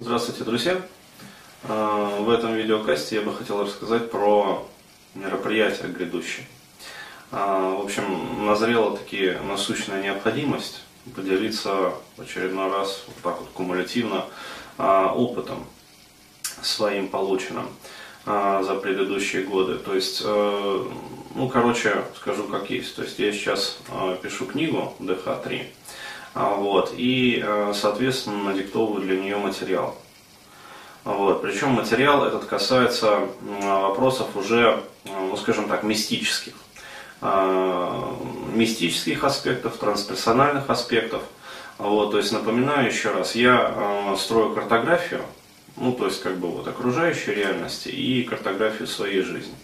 Здравствуйте, друзья! А, в этом видеокасте я бы хотел рассказать про мероприятия грядущие. А, в общем, назрела таки насущная необходимость поделиться в очередной раз вот так вот кумулятивно а, опытом своим полученным за предыдущие годы. То есть, э, ну, короче, скажу как есть. То есть я сейчас пишу книгу ДХ-3, вот, и, э, соответственно, надиктовываю для нее материал. Вот. Причем материал этот касается вопросов уже, ну скажем так, мистических. А, мистических аспектов, трансперсональных аспектов. Вот, то есть напоминаю еще раз, я а, строю картографию, ну то есть как бы вот окружающей реальности и картографию своей жизни.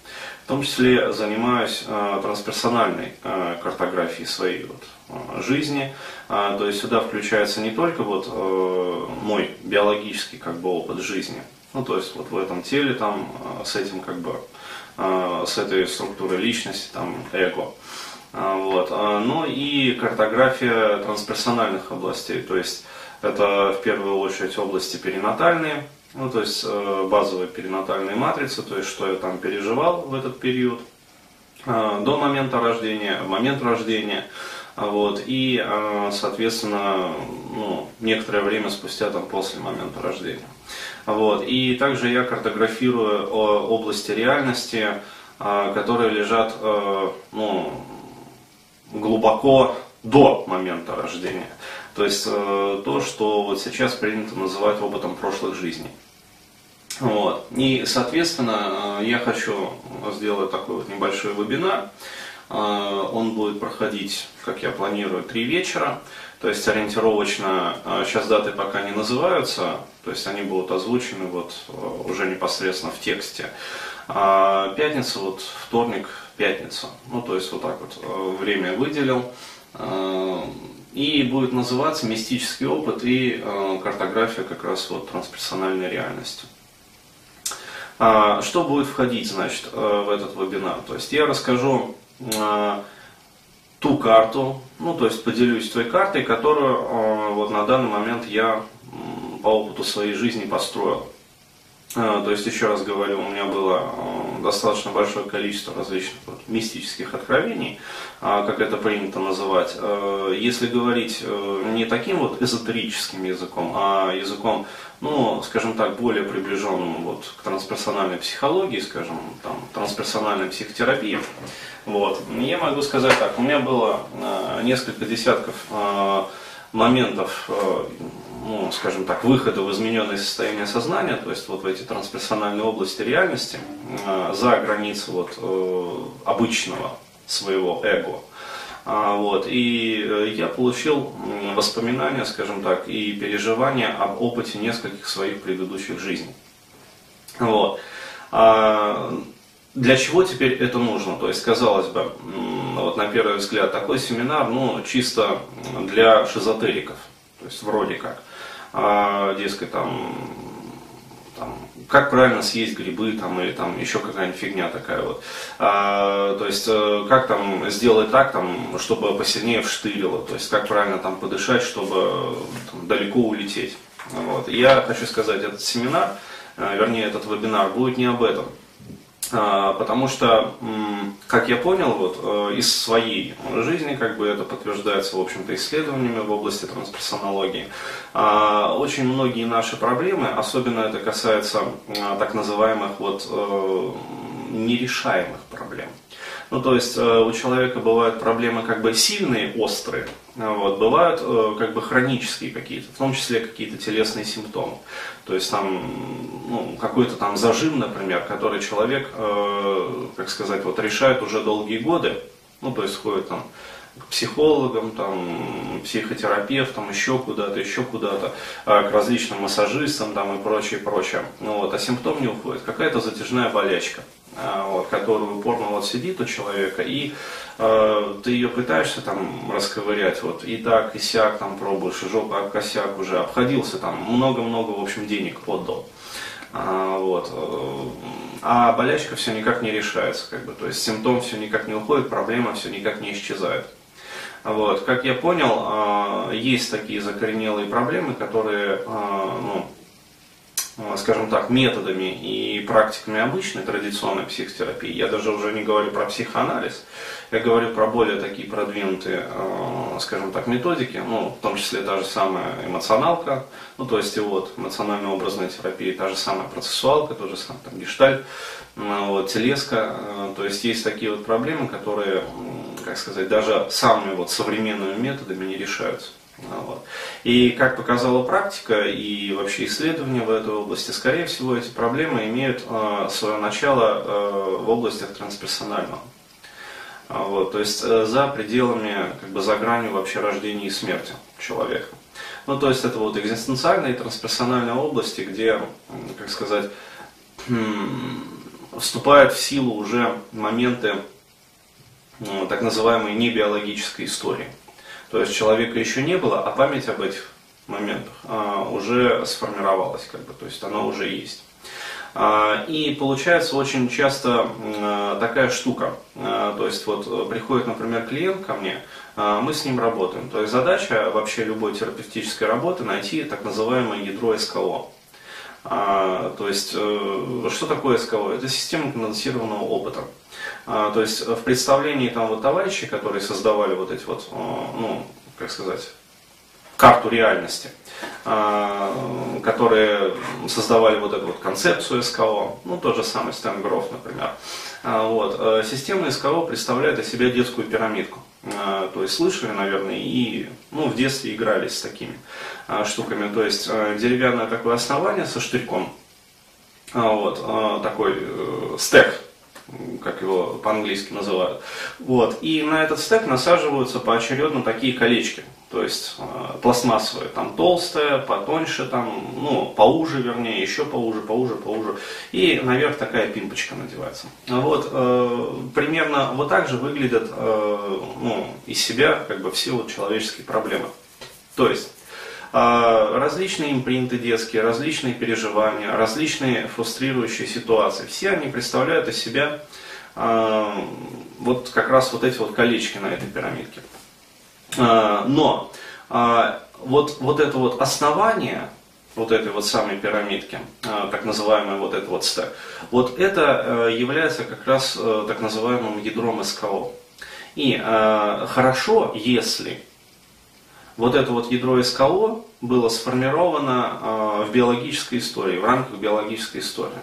В том числе занимаюсь э, трансперсональной э, картографией своей вот, э, жизни. Э, то есть сюда включается не только вот э, мой биологический как бы опыт жизни, ну то есть вот в этом теле там э, с этим как бы э, с этой структурой личности там эго. Э, вот, э, но и картография трансперсональных областей, то есть это в первую очередь области перинатальные, ну, то есть э, базовые перинатальные матрицы, то есть что я там переживал в этот период э, до момента рождения, момент рождения, вот, и, э, соответственно, ну, некоторое время спустя там после момента рождения. Вот, и также я картографирую области реальности, которые лежат ну, глубоко до момента рождения. То есть то, что вот сейчас принято называть опытом прошлых жизней. Вот. И, соответственно, э, я хочу сделать такой вот небольшой вебинар. Э, он будет проходить, как я планирую, три вечера. То есть ориентировочно, сейчас даты пока не называются, то есть они будут озвучены вот уже непосредственно в тексте. А пятница, вот вторник, пятница. Ну, то есть вот так вот время выделил. И будет называться «Мистический опыт и э, картография как раз вот трансперсональной реальности». А, что будет входить, значит, э, в этот вебинар? То есть я расскажу э, ту карту, ну, то есть поделюсь той картой, которую э, вот на данный момент я по опыту своей жизни построил. А, то есть, еще раз говорю, у меня было а, достаточно большое количество различных вот, мистических откровений, а, как это принято называть. Если говорить э, не таким вот эзотерическим языком, а языком, ну, скажем так, более приближенным вот, к трансперсональной психологии, скажем, там, трансперсональной психотерапии, вот, я могу сказать так, у меня было несколько десятков моментов э, ну, скажем так, выхода в измененное состояние сознания, то есть вот в эти трансперсональные области реальности, э, за границы вот, э, обычного своего эго. А, вот, и я получил воспоминания, скажем так, и переживания об опыте нескольких своих предыдущих жизней. Вот. Для чего теперь это нужно? То есть, казалось бы, вот на первый взгляд, такой семинар, ну, чисто для шизотериков. То есть, вроде как а, дескать, там, там, как правильно съесть грибы там, или там еще какая-нибудь фигня такая вот. А, то есть, э, как там сделать так, там, чтобы посильнее вштырило, то есть, как правильно там подышать, чтобы там, далеко улететь. Вот. Я хочу сказать, этот семинар, э, вернее, этот вебинар будет не об этом. А, потому что, как я понял, вот, э, из своей жизни, как бы это подтверждается, в общем-то, исследованиями в области трансперсонологии, а, очень многие наши проблемы, особенно это касается а, так называемых вот э, нерешаемых проблем. Ну, то есть э, у человека бывают проблемы как бы сильные, острые, вот, бывают э, как бы хронические какие-то, в том числе какие-то телесные симптомы. То есть там ну, какой-то там зажим, например, который человек, э, как сказать, вот решает уже долгие годы, ну, то есть ходит там психологам, там, психотерапевтам, еще куда-то, еще куда-то, к различным массажистам там, и прочее, прочее. Ну, вот, а симптом не уходит. Какая-то затяжная болячка. А, вот, которая упорно вот сидит у человека, и э, ты ее пытаешься там расковырять, вот, и так, и сяк там пробуешь, и жопа об косяк уже, обходился там, много-много, в общем, денег отдал. А, вот. Э, а болячка все никак не решается, как бы, то есть симптом все никак не уходит, проблема все никак не исчезает. Вот. Как я понял, э, есть такие закоренелые проблемы, которые, э, ну, скажем так, методами и практиками обычной традиционной психотерапии, я даже уже не говорю про психоанализ, я говорю про более такие продвинутые, э, скажем так, методики, ну, в том числе та же самая эмоционалка, ну, то есть и вот эмоционально-образная терапия, та же самая процессуалка, тот же самый там гештальт, вот, телеска, то есть есть такие вот проблемы, которые, как сказать, даже самыми вот современными методами не решаются. Вот. И как показала практика и вообще исследования в этой области, скорее всего, эти проблемы имеют э, свое начало э, в областях трансперсонального. Вот, то есть э, за пределами, как бы за гранью вообще рождения и смерти человека. Ну, то есть это вот экзистенциальные и трансперсональные области, где, как сказать, вступают в силу уже моменты ну, так называемой небиологической истории. То есть человека еще не было, а память об этих моментах а, уже сформировалась, как бы, то есть она уже есть. А, и получается очень часто а, такая штука, а, то есть вот приходит, например, клиент ко мне, а, мы с ним работаем. То есть задача вообще любой терапевтической работы найти так называемое ядро СКО. А, то есть, э, что такое СКО? Это система конденсированного опыта. А, то есть, в представлении там вот товарищей, которые создавали вот эти вот, э, ну, как сказать, карту реальности, а, которые создавали вот эту вот концепцию СКО, ну, тот же самый Стэн Гроф, например. Вот. Э, система СКО представляет из себя детскую пирамидку. А, то есть слышали, наверное, и ну, в детстве игрались с такими а, штуками. То есть а, деревянное такое основание со штырьком, вот, такой э, стек, как его по-английски называют. Вот. И на этот стек насаживаются поочередно такие колечки. То есть э, пластмассовые, там толстая, потоньше, там, ну, поуже, вернее, еще поуже, поуже, поуже. И наверх такая пимпочка надевается. Вот, э, примерно вот так же выглядят э, ну, из себя как бы все вот человеческие проблемы. То есть э, различные импринты детские, различные переживания, различные фрустрирующие ситуации. Все они представляют из себя э, вот как раз вот эти вот колечки на этой пирамидке. А, но а, вот, вот это вот основание вот этой вот самой пирамидки, а, так называемый вот это вот стек, вот это является как раз так называемым ядром СКО. И хорошо, если вот это вот ядро СКО было сформировано в биологической истории, в рамках биологической истории.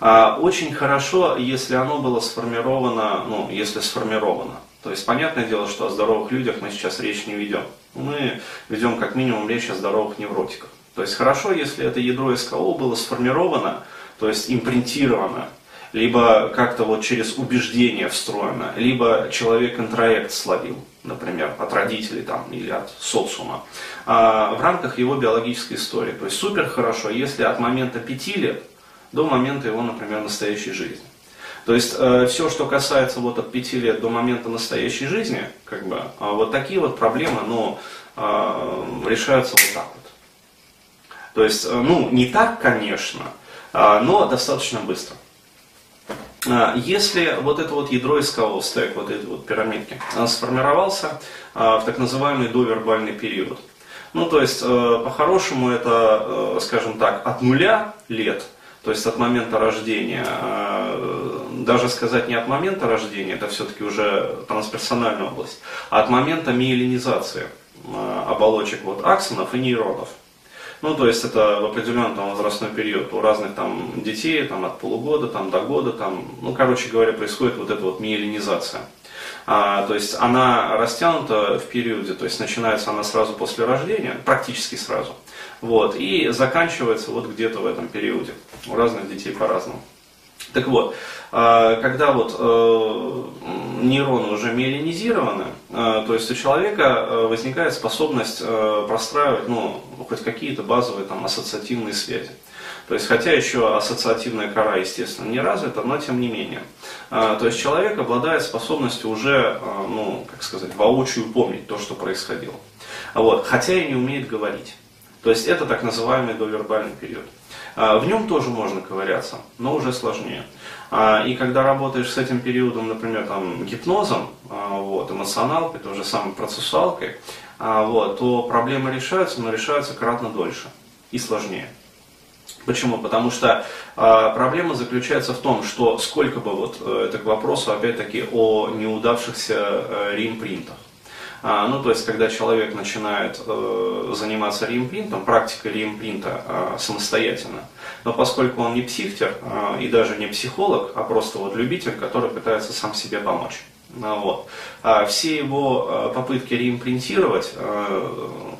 Очень хорошо, если оно было сформировано, ну, если сформировано. То есть, понятное дело, что о здоровых людях мы сейчас речь не ведем. Мы ведем как минимум речь о здоровых невротиках. То есть, хорошо, если это ядро СКО было сформировано, то есть импринтировано, либо как-то вот через убеждение встроено, либо человек интроект словил, например, от родителей там, или от социума, а, в рамках его биологической истории. То есть супер хорошо, если от момента пяти лет до момента его, например, настоящей жизни. То есть э, все, что касается вот от 5 лет до момента настоящей жизни, как бы, э, вот такие вот проблемы, ну, э, решаются вот так вот. То есть, э, ну, не так, конечно, но достаточно быстро. Э, если вот это вот ядро искового стек, вот этой вот пирамидки, э, сформировался в так называемый довербальный период, ну, то есть, по-хорошему, это, скажем так, от нуля лет – то есть от момента рождения, а, даже сказать не от момента рождения, это все-таки уже трансперсональная область, а от момента миелинизации а, оболочек вот, аксонов и нейронов. Ну, то есть это в определенный там, возрастной период у разных там детей, там, от полугода там, до года, там, ну, короче говоря, происходит вот эта вот миелинизация. А, то есть она растянута в периоде, то есть начинается она сразу после рождения, практически сразу. Вот, и заканчивается вот где-то в этом периоде. У разных детей по-разному. Так вот, а, когда вот э, нейроны уже миелинизированы, то есть у человека э, возникает способность простраивать ну, хоть какие-то базовые там, ассоциативные связи. То есть, хотя еще ассоциативная кора, естественно, не развита, но тем не менее. То есть, человек обладает способностью уже, ну, как сказать, воочию помнить то, что происходило. Вот, хотя и не умеет говорить. То есть это так называемый довербальный период. А, в нем тоже можно ковыряться, но уже сложнее. А, и когда работаешь с этим периодом, например, там, гипнозом, а, вот, эмоционалкой, той же самой процессуалкой, вот, то проблемы решаются, но решаются кратно дольше и сложнее. Почему? Потому что проблема заключается в том, что сколько бы вот э, это к вопросу опять-таки о неудавшихся э. А, ну, то есть, когда человек начинает э, заниматься римпринтом, практикой римпринта э, самостоятельно, но поскольку он не психтер э, и даже не психолог, а просто вот любитель, который пытается сам себе помочь. Ну, вот. А все его попытки реимпринтировать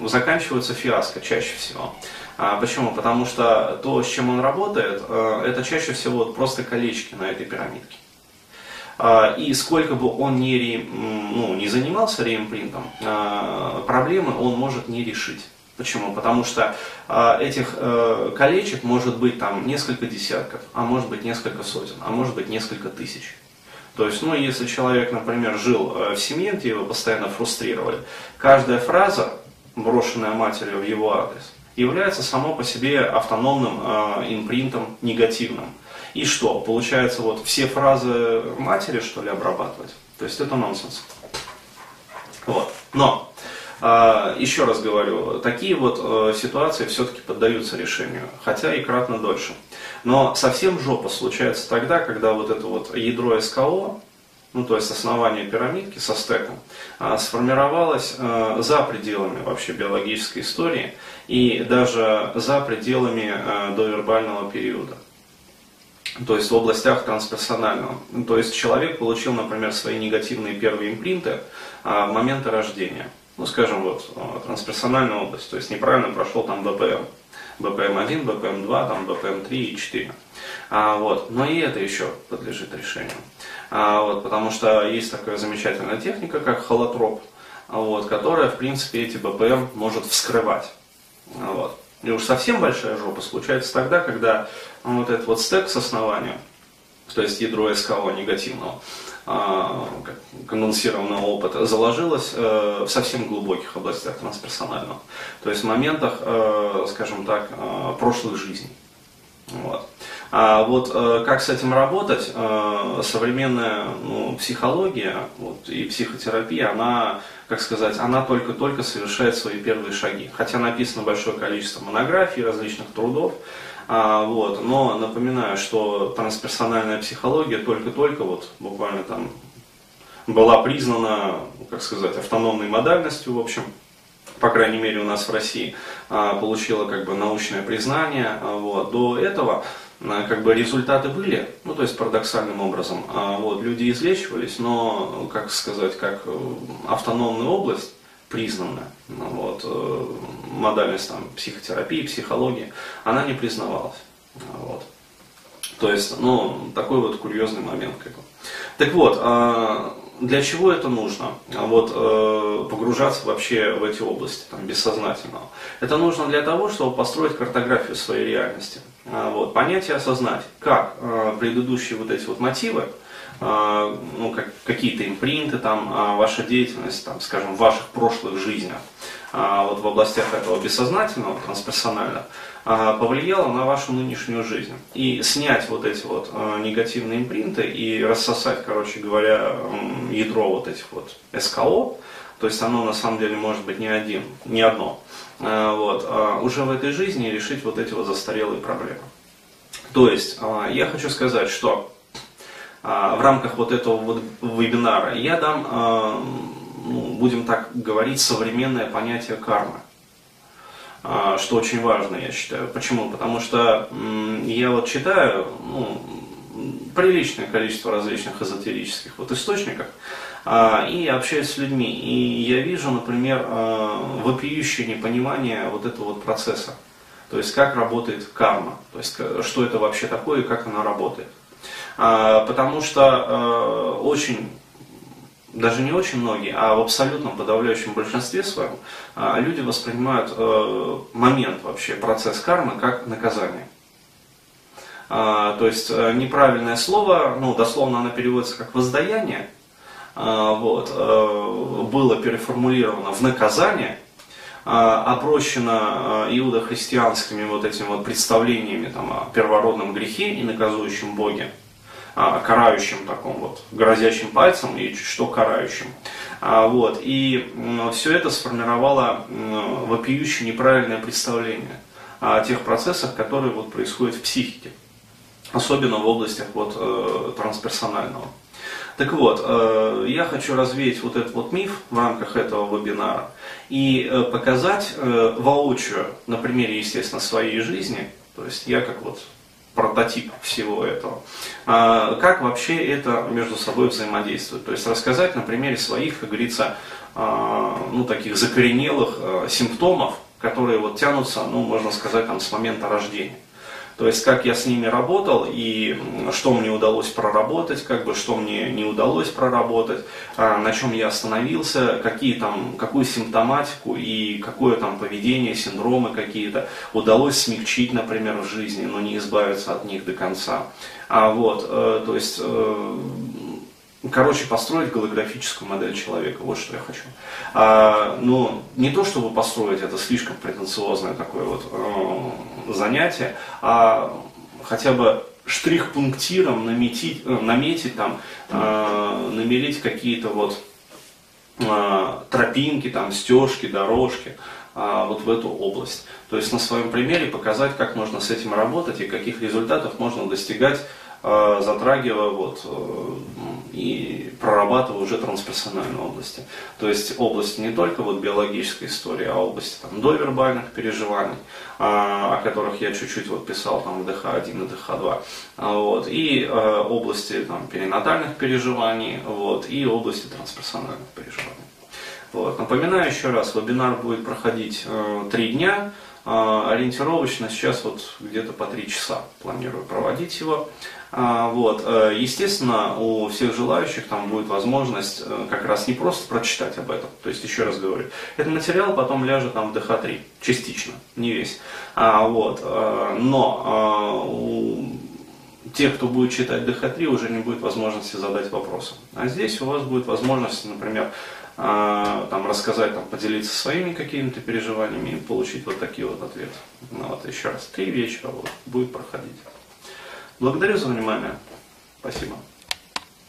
заканчиваются фиаско чаще всего. А почему? Потому что то, с чем он работает, это чаще всего просто колечки на этой пирамидке. А, и сколько бы он не, ну, не занимался реимпринтом, а, проблемы он может не решить. Почему? Потому что а, этих э, колечек может быть там несколько десятков, а может быть несколько сотен, а может быть несколько тысяч. То есть, ну, если человек, например, жил э, в семье, где его постоянно фрустрировали, каждая фраза, брошенная матерью в его адрес, является само по себе автономным э, импринтом негативным. И что? Получается, вот все фразы матери, что ли, обрабатывать? То есть это нонсенс. Вот. Но, э, еще раз говорю, такие вот э, ситуации все-таки поддаются решению, хотя и кратно дольше. Но совсем жопа случается тогда, когда вот это вот ядро СКО, ну то есть основание пирамидки со стеком, э, сформировалось э, за пределами вообще биологической истории и даже за пределами э, довербального периода то есть в областях трансперсонального. То есть человек получил, например, свои негативные первые импринты а, в моменты рождения. Ну, скажем, вот а, трансперсональная область, то есть неправильно прошел там БПМ. БПМ-1, БПМ-2, там БПМ-3 и 4. А, вот. Но и это еще подлежит решению. А, вот, потому что есть такая замечательная техника, как холотроп, вот, которая, в принципе, эти БПМ может вскрывать. Вот. И уж совсем большая жопа случается тогда, когда вот этот вот стек с основания, то есть ядро СКО негативного, а, конденсированного опыта заложилось э, в совсем глубоких областях трансперсонального. То есть в моментах, э, скажем так, э, прошлых жизней. Вот. А вот как с этим работать, современная ну, психология вот, и психотерапия, она как сказать, она только-только совершает свои первые шаги. Хотя написано большое количество монографий, различных трудов, а, вот, но напоминаю, что трансперсональная психология только-только вот буквально там была признана, как сказать, автономной модальностью, в общем, по крайней мере у нас в России, а, получила как бы научное признание. А, вот. До этого как бы результаты были, ну то есть парадоксальным образом, а вот люди излечивались, но, как сказать, как э, автономная область признана, ну, вот, э, модальность там, психотерапии, психологии, она не признавалась. Вот. То есть, ну, такой вот курьезный момент. Как бы. Так вот, а, для чего это нужно? Вот, э, погружаться вообще в эти области там, бессознательного. Это нужно для того, чтобы построить картографию своей реальности. А, вот, понять и осознать, как э, предыдущие вот эти вот мотивы, э, ну, как, какие-то импринты, там, э, ваша деятельность, там, скажем, в ваших прошлых жизнях, э, вот в областях этого бессознательного, трансперсонального, э, повлияло на вашу нынешнюю жизнь. И снять вот эти вот э, негативные импринты и рассосать, короче говоря, ядро вот этих вот СКО, то есть оно на самом деле может быть не один, не одно. Вот, а уже в этой жизни решить вот эти вот застарелые проблемы. То есть, а, я хочу сказать, что а, в рамках вот этого вот вебинара я дам, ну, будем так говорить, современное понятие кармы. Что очень важно, я считаю. Почему? Потому что я вот читаю ну, приличное количество различных эзотерических вот источников, а, и общаюсь с людьми. И я вижу, например, а, вопиющее непонимание вот этого вот процесса. То есть как работает карма, то есть что это вообще такое и как она работает. А, потому что очень даже не очень многие, а в абсолютном подавляющем большинстве своем люди воспринимают момент вообще, процесс кармы как наказание. То есть неправильное слово, ну дословно оно переводится как воздаяние, а, вот, э, было переформулировано в наказание, а, опрощено а, иудохристианскими вот этими вот представлениями там, о первородном грехе и наказующем Боге, карающим таком вот, грозящим пальцем и что карающим. Вот, и все это сформировало вопиющее неправильное представление о тех процессах, которые вот происходят в психике, особенно в областях вот, э, трансперсонального. Так вот, э, я хочу развеять вот этот вот миф в рамках этого вебинара и э, показать воочию, на примере, естественно, своей жизни, то есть я как вот прототип всего этого. А, как вообще это между собой взаимодействует. То есть рассказать на примере своих, как говорится, а, ну, таких закоренелых а, симптомов, которые вот тянутся, ну, можно сказать, там, с момента рождения. То есть, как я с ними работал и что мне удалось проработать, как бы, что мне не удалось проработать, а, на чем я остановился, какие там, какую симптоматику и какое там поведение, синдромы какие-то удалось смягчить, например, в жизни, но не избавиться от них до конца. А вот, э, то есть, э, Короче, построить голографическую модель человека, вот что я хочу. А, ну, не то, чтобы построить, это слишком претенциозное такое вот э, занятие, а хотя бы штрих-пунктиром наметить, э, наметить там, э, намерить какие-то вот э, тропинки, там, стежки, дорожки, э, вот в эту область. То есть на своем примере показать, как можно с этим работать и каких результатов можно достигать затрагивая вот, э, и прорабатывая уже трансперсональные области. То есть области не только вот биологической истории, а области там, довербальных переживаний, а, о которых я чуть-чуть вот писал там, в ДХ-1 и ДХ-2, а, вот, и э, области там, перинатальных переживаний, вот, и области трансперсональных переживаний. Вот. Напоминаю еще раз, вебинар будет проходить три дня. Ориентировочно сейчас вот где-то по три часа планирую проводить его. А, вот. Э, естественно, у всех желающих там будет возможность э, как раз не просто прочитать об этом, то есть еще раз говорю, этот материал потом ляжет там в ДХ-3, частично, не весь. А, вот. Э, но у тех, кто будет читать ДХ-3, уже не будет возможности задать вопросы. А здесь у вас будет возможность, например, там, рассказать, там, поделиться своими какими-то переживаниями и получить вот такие вот ответы. Ну, вот еще раз, три вечера вот, будет проходить. Благодарю за внимание. Спасибо.